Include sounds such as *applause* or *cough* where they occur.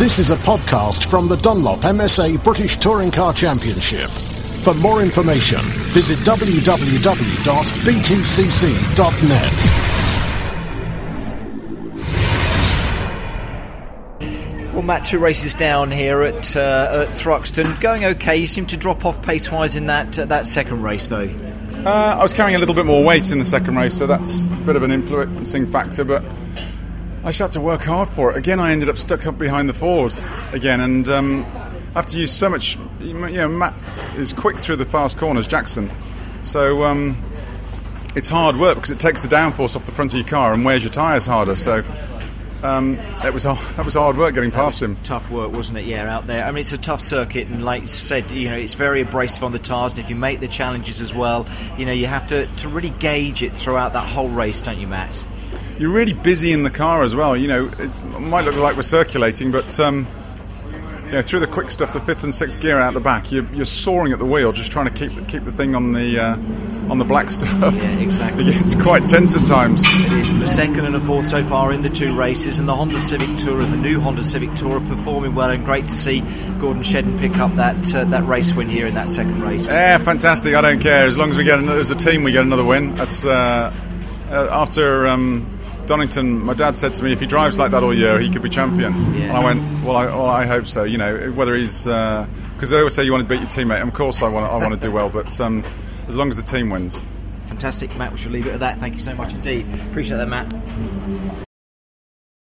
This is a podcast from the Dunlop MSA British Touring Car Championship. For more information, visit www.btcc.net. Well, Matt, two races down here at, uh, at Thruxton. Going okay. You seem to drop off pace wise in that uh, that second race, though. Uh, I was carrying a little bit more weight in the second race, so that's a bit of an influencing factor. But I just had to work hard for it. Again, I ended up stuck up behind the Ford again, and um, I have to use so much. You know, Matt is quick through the fast corners, Jackson. So um, it's hard work because it takes the downforce off the front of your car and wears your tyres harder. So um, it was that was hard work getting past him. Tough work, wasn't it? Yeah, out there. I mean, it's a tough circuit, and like you said, you know, it's very abrasive on the tires. And if you make the challenges as well, you know, you have to to really gauge it throughout that whole race, don't you, Matt? You're really busy in the car as well. You know, it might look like we're circulating, but um, you know, through the quick stuff, the fifth and sixth gear out the back, you're, you're soaring at the wheel, just trying to keep keep the thing on the uh, on the black *laughs* stuff. Yeah, exactly. it's quite tense at times. It is. The second and a fourth so far in the two races, and the Honda Civic Tour and the new Honda Civic Tour are performing well, and great to see Gordon Shedden pick up that uh, that race win here in that second race. Yeah, fantastic. I don't care as long as we get another, as a team we get another win. That's uh, uh after. Um, Donington, my dad said to me, if he drives like that all year, he could be champion. Yeah. And I went, well I, well, I hope so. You know, whether he's because uh, they always say you want to beat your teammate. And of course, I want, I want to do well, but um, as long as the team wins. Fantastic, Matt. We shall leave it at that. Thank you so much indeed. Appreciate that, Matt.